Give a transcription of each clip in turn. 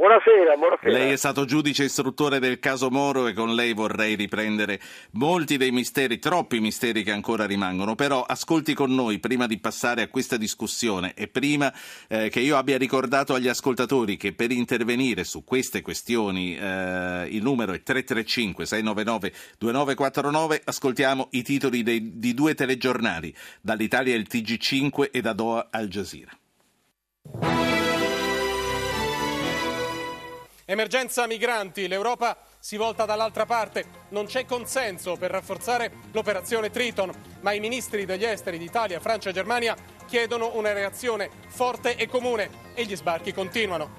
Buonasera, buonasera. Lei è stato giudice istruttore del caso Moro e con lei vorrei riprendere molti dei misteri, troppi misteri che ancora rimangono, però ascolti con noi prima di passare a questa discussione e prima eh, che io abbia ricordato agli ascoltatori che per intervenire su queste questioni eh, il numero è 335 699 2949, ascoltiamo i titoli dei, di due telegiornali, dall'Italia il TG5 e da Doha Al Jazeera. Emergenza migranti, l'Europa si volta dall'altra parte. Non c'è consenso per rafforzare l'operazione Triton, ma i ministri degli esteri d'Italia, Francia e Germania chiedono una reazione forte e comune e gli sbarchi continuano.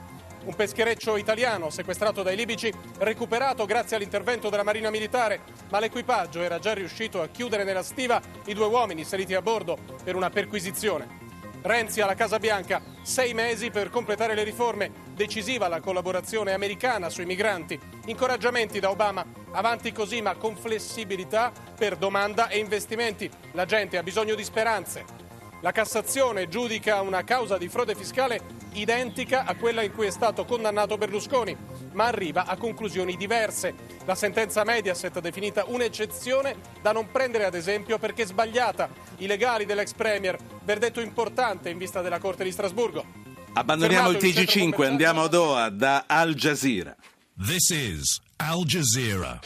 Un peschereccio italiano sequestrato dai libici, recuperato grazie all'intervento della Marina Militare, ma l'equipaggio era già riuscito a chiudere nella stiva i due uomini saliti a bordo per una perquisizione. Renzi alla Casa Bianca, sei mesi per completare le riforme, decisiva la collaborazione americana sui migranti, incoraggiamenti da Obama, avanti così ma con flessibilità per domanda e investimenti. La gente ha bisogno di speranze. La Cassazione giudica una causa di frode fiscale identica a quella in cui è stato condannato Berlusconi, ma arriva a conclusioni diverse. La sentenza Mediaset definita un'eccezione da non prendere ad esempio perché sbagliata. I legali dell'ex Premier, verdetto importante in vista della Corte di Strasburgo. Abbandoniamo il TG5, andiamo a Doha da Al Jazeera. This is Al Jazeera.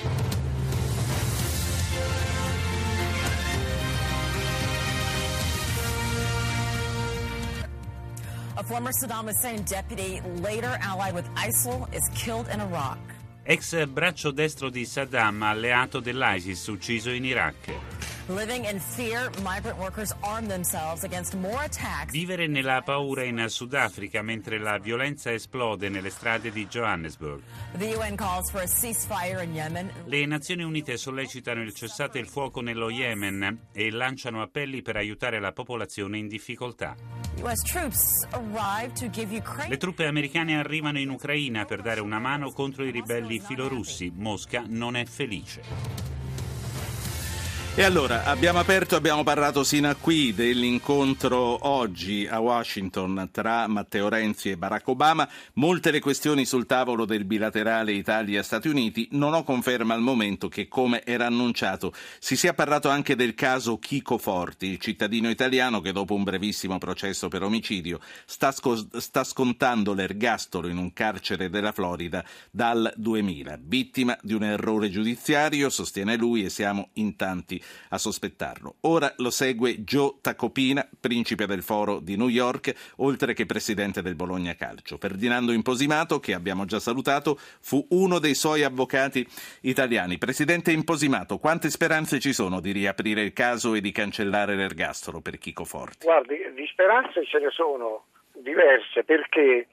A former Saddam Hussein deputy, later allied with ISIL, is killed in Iraq. Ex braccio destro di Saddam, alleato dell'ISIS, ucciso in Iraq. Living in fear, migrant workers arm themselves against more attacks. Vivere nella paura in Sudafrica mentre la violenza esplode nelle strade di Johannesburg. The UN calls for a ceasefire in Yemen. Le Nazioni Unite sollecitano il cessate il fuoco nello Yemen e lanciano appelli per aiutare la popolazione in difficoltà. Le truppe americane arrivano in Ucraina per dare una mano contro i ribelli filorussi. Mosca non è felice. E allora abbiamo aperto, abbiamo parlato sino a qui dell'incontro oggi a Washington tra Matteo Renzi e Barack Obama. Molte le questioni sul tavolo del bilaterale Italia-Stati Uniti. Non ho conferma al momento che, come era annunciato, si sia parlato anche del caso Chico Forti, il cittadino italiano che dopo un brevissimo processo per omicidio sta, sco- sta scontando l'ergastolo in un carcere della Florida dal 2000. Vittima di un errore giudiziario, sostiene lui, e siamo in tanti a sospettarlo. Ora lo segue Joe Tacopina, principe del foro di New York, oltre che presidente del Bologna Calcio. Ferdinando Imposimato, che abbiamo già salutato, fu uno dei suoi avvocati italiani. Presidente Imposimato, quante speranze ci sono di riaprire il caso e di cancellare l'ergastolo per Chico Forti? Guardi, di speranze ce ne sono diverse perché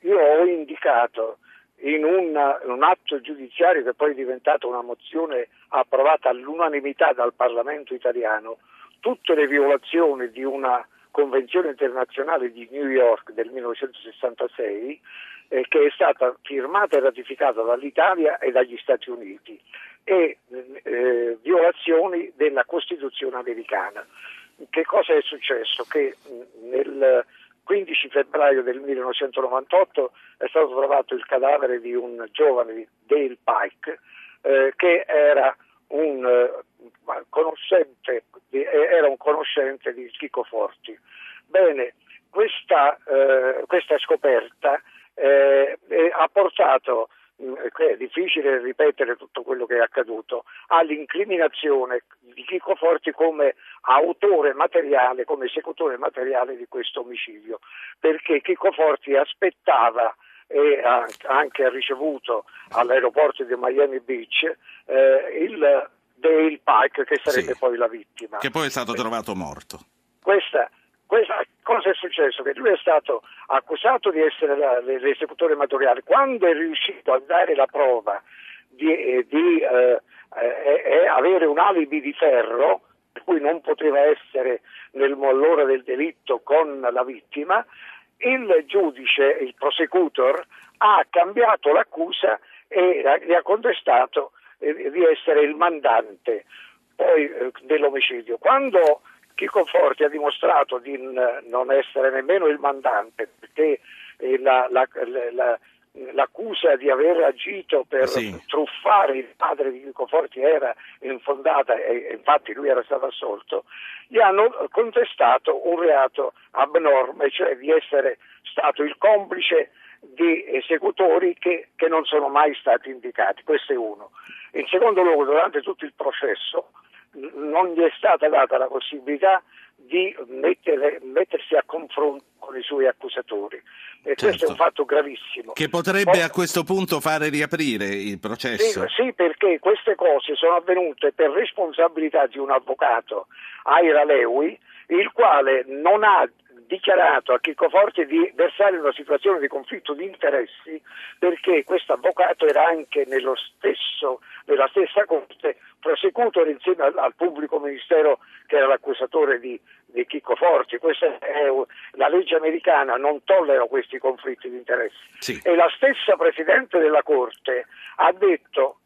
io ho indicato in un, un, atto giudiziario che poi è diventato una mozione approvata all'unanimità dal Parlamento italiano, tutte le violazioni di una Convenzione internazionale di New York del 1966 eh, che è stata firmata e ratificata dall'Italia e dagli Stati Uniti e eh, violazioni della Costituzione americana. Che cosa è successo? Che nel 15 febbraio del 1998 è stato trovato il cadavere di un giovane Dale Pike eh, che era un, eh, conoscente di, eh, era un conoscente di Chico Forti. Bene, questa, eh, questa scoperta eh, ha portato è difficile ripetere tutto quello che è accaduto, all'incriminazione di Chico Forti come autore materiale, come esecutore materiale di questo omicidio, perché Chico Forti aspettava e ha anche ricevuto all'aeroporto di Miami Beach eh, il Dale Pike che sarebbe sì, poi la vittima. Che poi è stato trovato morto. Questa questa, cosa è successo? Che lui è stato accusato di essere la, l'esecutore materiale. Quando è riuscito a dare la prova di, eh, di eh, eh, avere un alibi di ferro, per cui non poteva essere nel all'ora del delitto con la vittima, il giudice, il prosecutor, ha cambiato l'accusa e gli ha contestato eh, di essere il mandante poi, eh, dell'omicidio. Quando Chico Forti ha dimostrato di non essere nemmeno il mandante, perché eh, la, la, la, l'accusa di aver agito per sì. truffare il padre di Chico Forti era infondata e infatti lui era stato assolto, gli hanno contestato un reato abnorme, cioè di essere stato il complice di esecutori che, che non sono mai stati indicati. Questo è uno. In secondo luogo, durante tutto il processo non gli è stata data la possibilità di mettere, mettersi a confronto con i suoi accusatori. E certo. questo è un certo. fatto gravissimo. Che potrebbe Poi, a questo punto fare riaprire il processo? Sì, sì, perché queste cose sono avvenute per responsabilità di un avvocato, Aira Lewi, il quale non ha dichiarato a Chicco Forte di versare in una situazione di conflitto di interessi perché questo avvocato era anche stesso, nella stessa corte prosecutor insieme al, al, pubblico ministero che era l'accusatore di, di Chicco Forti. Questa è, la legge americana non tollera questi conflitti di interessi. Sì. E la stessa Presidente della Corte ha detto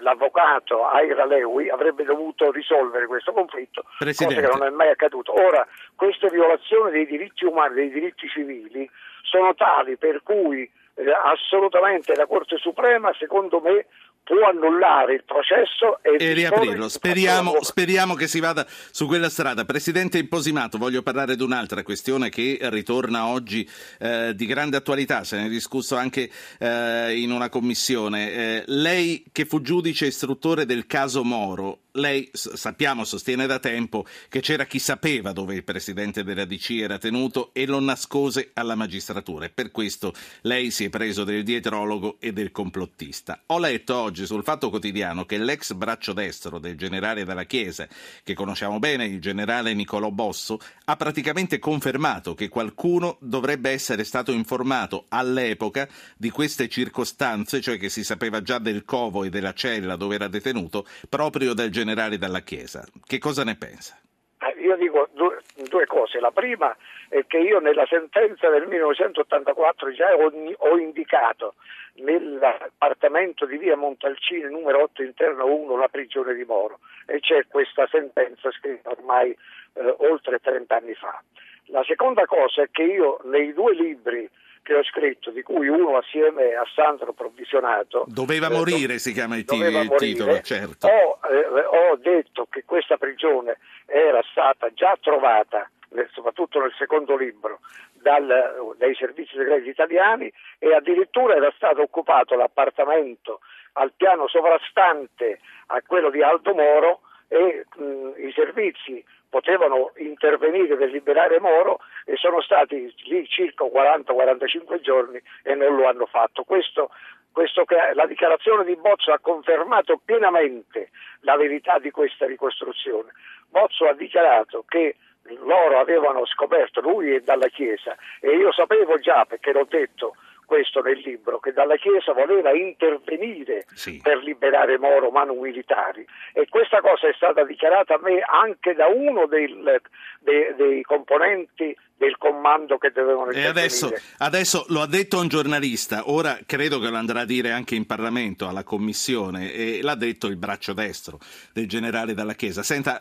l'avvocato Aira Lewi avrebbe dovuto risolvere questo conflitto, Presidente. cosa che non è mai accaduto. Ora, queste violazioni dei diritti umani, dei diritti civili, sono tali per cui eh, assolutamente la Corte Suprema, secondo me, può annullare il processo e, e riaprirlo. Speriamo, speriamo, che si vada su quella strada. Presidente Imposimato, voglio parlare di un'altra questione che ritorna oggi eh, di grande attualità, se ne è discusso anche eh, in una commissione. Eh, lei che fu giudice istruttore del caso Moro, lei sappiamo, sostiene da tempo che c'era chi sapeva dove il presidente della DC era tenuto e lo nascose alla magistratura e per questo lei si è preso del dietrologo e del complottista. Ho letto oggi sul Fatto Quotidiano che l'ex braccio destro del generale della Chiesa, che conosciamo bene, il generale Niccolò Bosso, ha praticamente confermato che qualcuno dovrebbe essere stato informato all'epoca di queste circostanze, cioè che si sapeva già del covo e della cella dove era detenuto, proprio dal generale generali dalla Chiesa. Che cosa ne pensa? Eh, io dico due, due, cose. La prima è che io nella sentenza del 1984 già ho, ho indicato nell'appartamento di via Montalcini numero 8 interno 1 la prigione di Moro e c'è questa sentenza scritta ormai eh, oltre 30 anni fa. La seconda cosa è che io nei due libri che ho scritto, di cui uno assieme a Sandro Provvisionato. Doveva eh, morire, si chiama il, t- il titolo, certo. Ho, eh, ho, detto che questa prigione era stata già trovata, soprattutto nel secondo libro, dal, dai servizi segreti italiani e addirittura era stato occupato l'appartamento al piano sovrastante a quello di Aldo Moro e mh, i servizi potevano intervenire per liberare Moro e sono stati lì circa 40-45 giorni e non lo hanno fatto. Questo, questo la dichiarazione di Bozzo ha confermato pienamente la verità di questa ricostruzione. Bozzo ha dichiarato che loro avevano scoperto, lui e dalla Chiesa, e io sapevo già, perché l'ho detto, questo nel libro, che dalla Chiesa voleva intervenire sì. per liberare Moro manu militari e questa cosa è stata dichiarata a me anche da uno del, dei, dei componenti del comando che dovevano e adesso, adesso, lo ha detto un giornalista, ora credo che lo andrà a dire anche in Parlamento, alla Commissione, e l'ha detto il braccio destro del generale dalla Chiesa. Senta,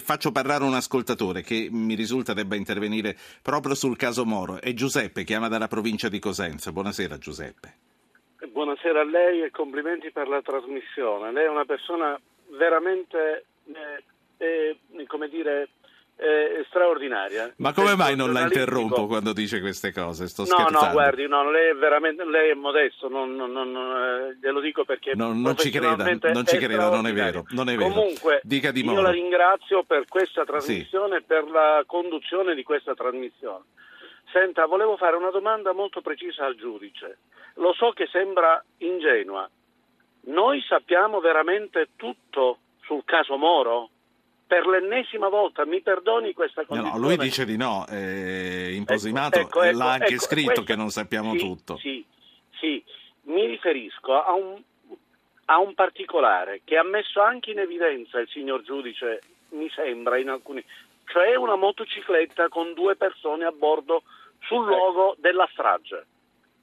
faccio parlare un ascoltatore che mi risulta debba intervenire proprio sul caso Moro. È Giuseppe, chiama dalla provincia di Cosenza. Buonasera Giuseppe. Buonasera a lei e complimenti per la trasmissione. Lei è una persona veramente, eh, eh, come dire, eh, straordinaria. Ma come mai non la interrompo quando dice queste cose? Sto no, scherzando. no, guardi, no, lei è veramente lei è modesto, non, non, non, eh, glielo dico perché non, non ci creda, non ci creda, non è vero, non è vero. Comunque, Dica di io la ringrazio per questa trasmissione, sì. per la conduzione di questa trasmissione. Senta, volevo fare una domanda molto precisa al giudice. Lo so che sembra ingenua. Noi sappiamo veramente tutto sul caso Moro? Per l'ennesima volta, mi perdoni questa condizione. No, lui dice di no, eh, Imposimato ecco, ecco, ecco, l'ha anche ecco, scritto questo, che non sappiamo sì, tutto. Sì, sì, mi riferisco a un, a un particolare che ha messo anche in evidenza il signor giudice mi sembra in alcuni, cioè una motocicletta con due persone a bordo sul luogo della strage.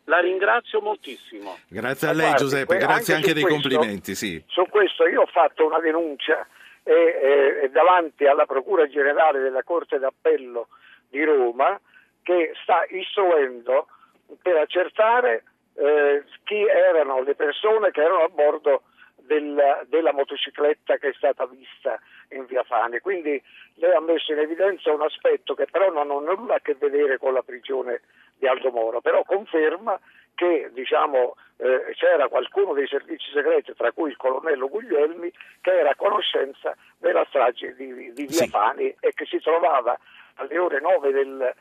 La ringrazio moltissimo. Grazie a lei Guardi, Giuseppe, grazie anche, anche dei questo, complimenti. Sì. Su questo io ho fatto una denuncia e, e, davanti alla Procura Generale della Corte d'Appello di Roma che sta istruendo per accertare eh, chi erano le persone che erano a bordo del, della motocicletta che è stata vista in via Fane. Quindi lei ha messo in evidenza un aspetto che però non ha nulla a che vedere con la prigione di Aldo Moro, però conferma che diciamo, eh, c'era qualcuno dei servizi segreti, tra cui il colonnello Guglielmi, che era a conoscenza della strage di, di via sì. Fani e che si trovava alle ore 9 del,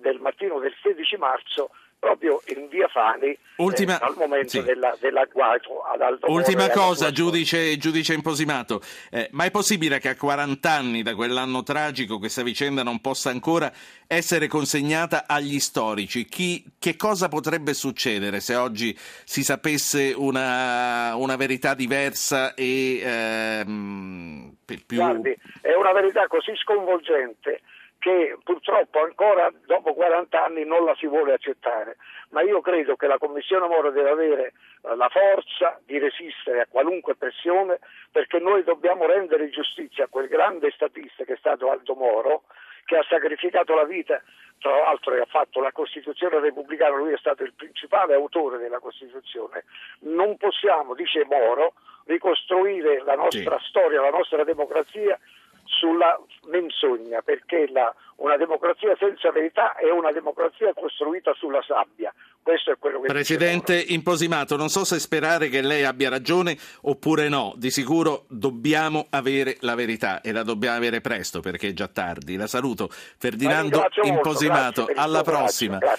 del mattino del 16 marzo proprio in via Fani Ultima, eh, al momento sì. della, dell'agguato ad alto Ultima cosa, giudice, giudice imposimato, eh, ma è possibile che a 40 anni da quell'anno tragico questa vicenda non possa ancora essere consegnata agli storici? Chi, che cosa potrebbe succedere se oggi si sapesse una, una verità diversa e ehm, più... Guardi, è una verità così sconvolgente che purtroppo ancora dopo 40 anni non la si vuole accettare, ma io credo che la Commissione Moro deve avere eh, la forza di resistere a qualunque pressione perché noi dobbiamo rendere giustizia a quel grande statista che è stato Aldo Moro, che ha sacrificato la vita, tra l'altro ha fatto la Costituzione repubblicana, lui è stato il principale autore della Costituzione. Non possiamo, dice Moro, ricostruire la nostra sì. storia, la nostra democrazia sulla menzogna, perché la, una democrazia senza verità è una democrazia costruita sulla sabbia. Questo è quello che Presidente Imposimato, non so se sperare che lei abbia ragione oppure no, di sicuro dobbiamo avere la verità e la dobbiamo avere presto perché è già tardi. La saluto. Ferdinando Imposimato, alla prossima. Grazie.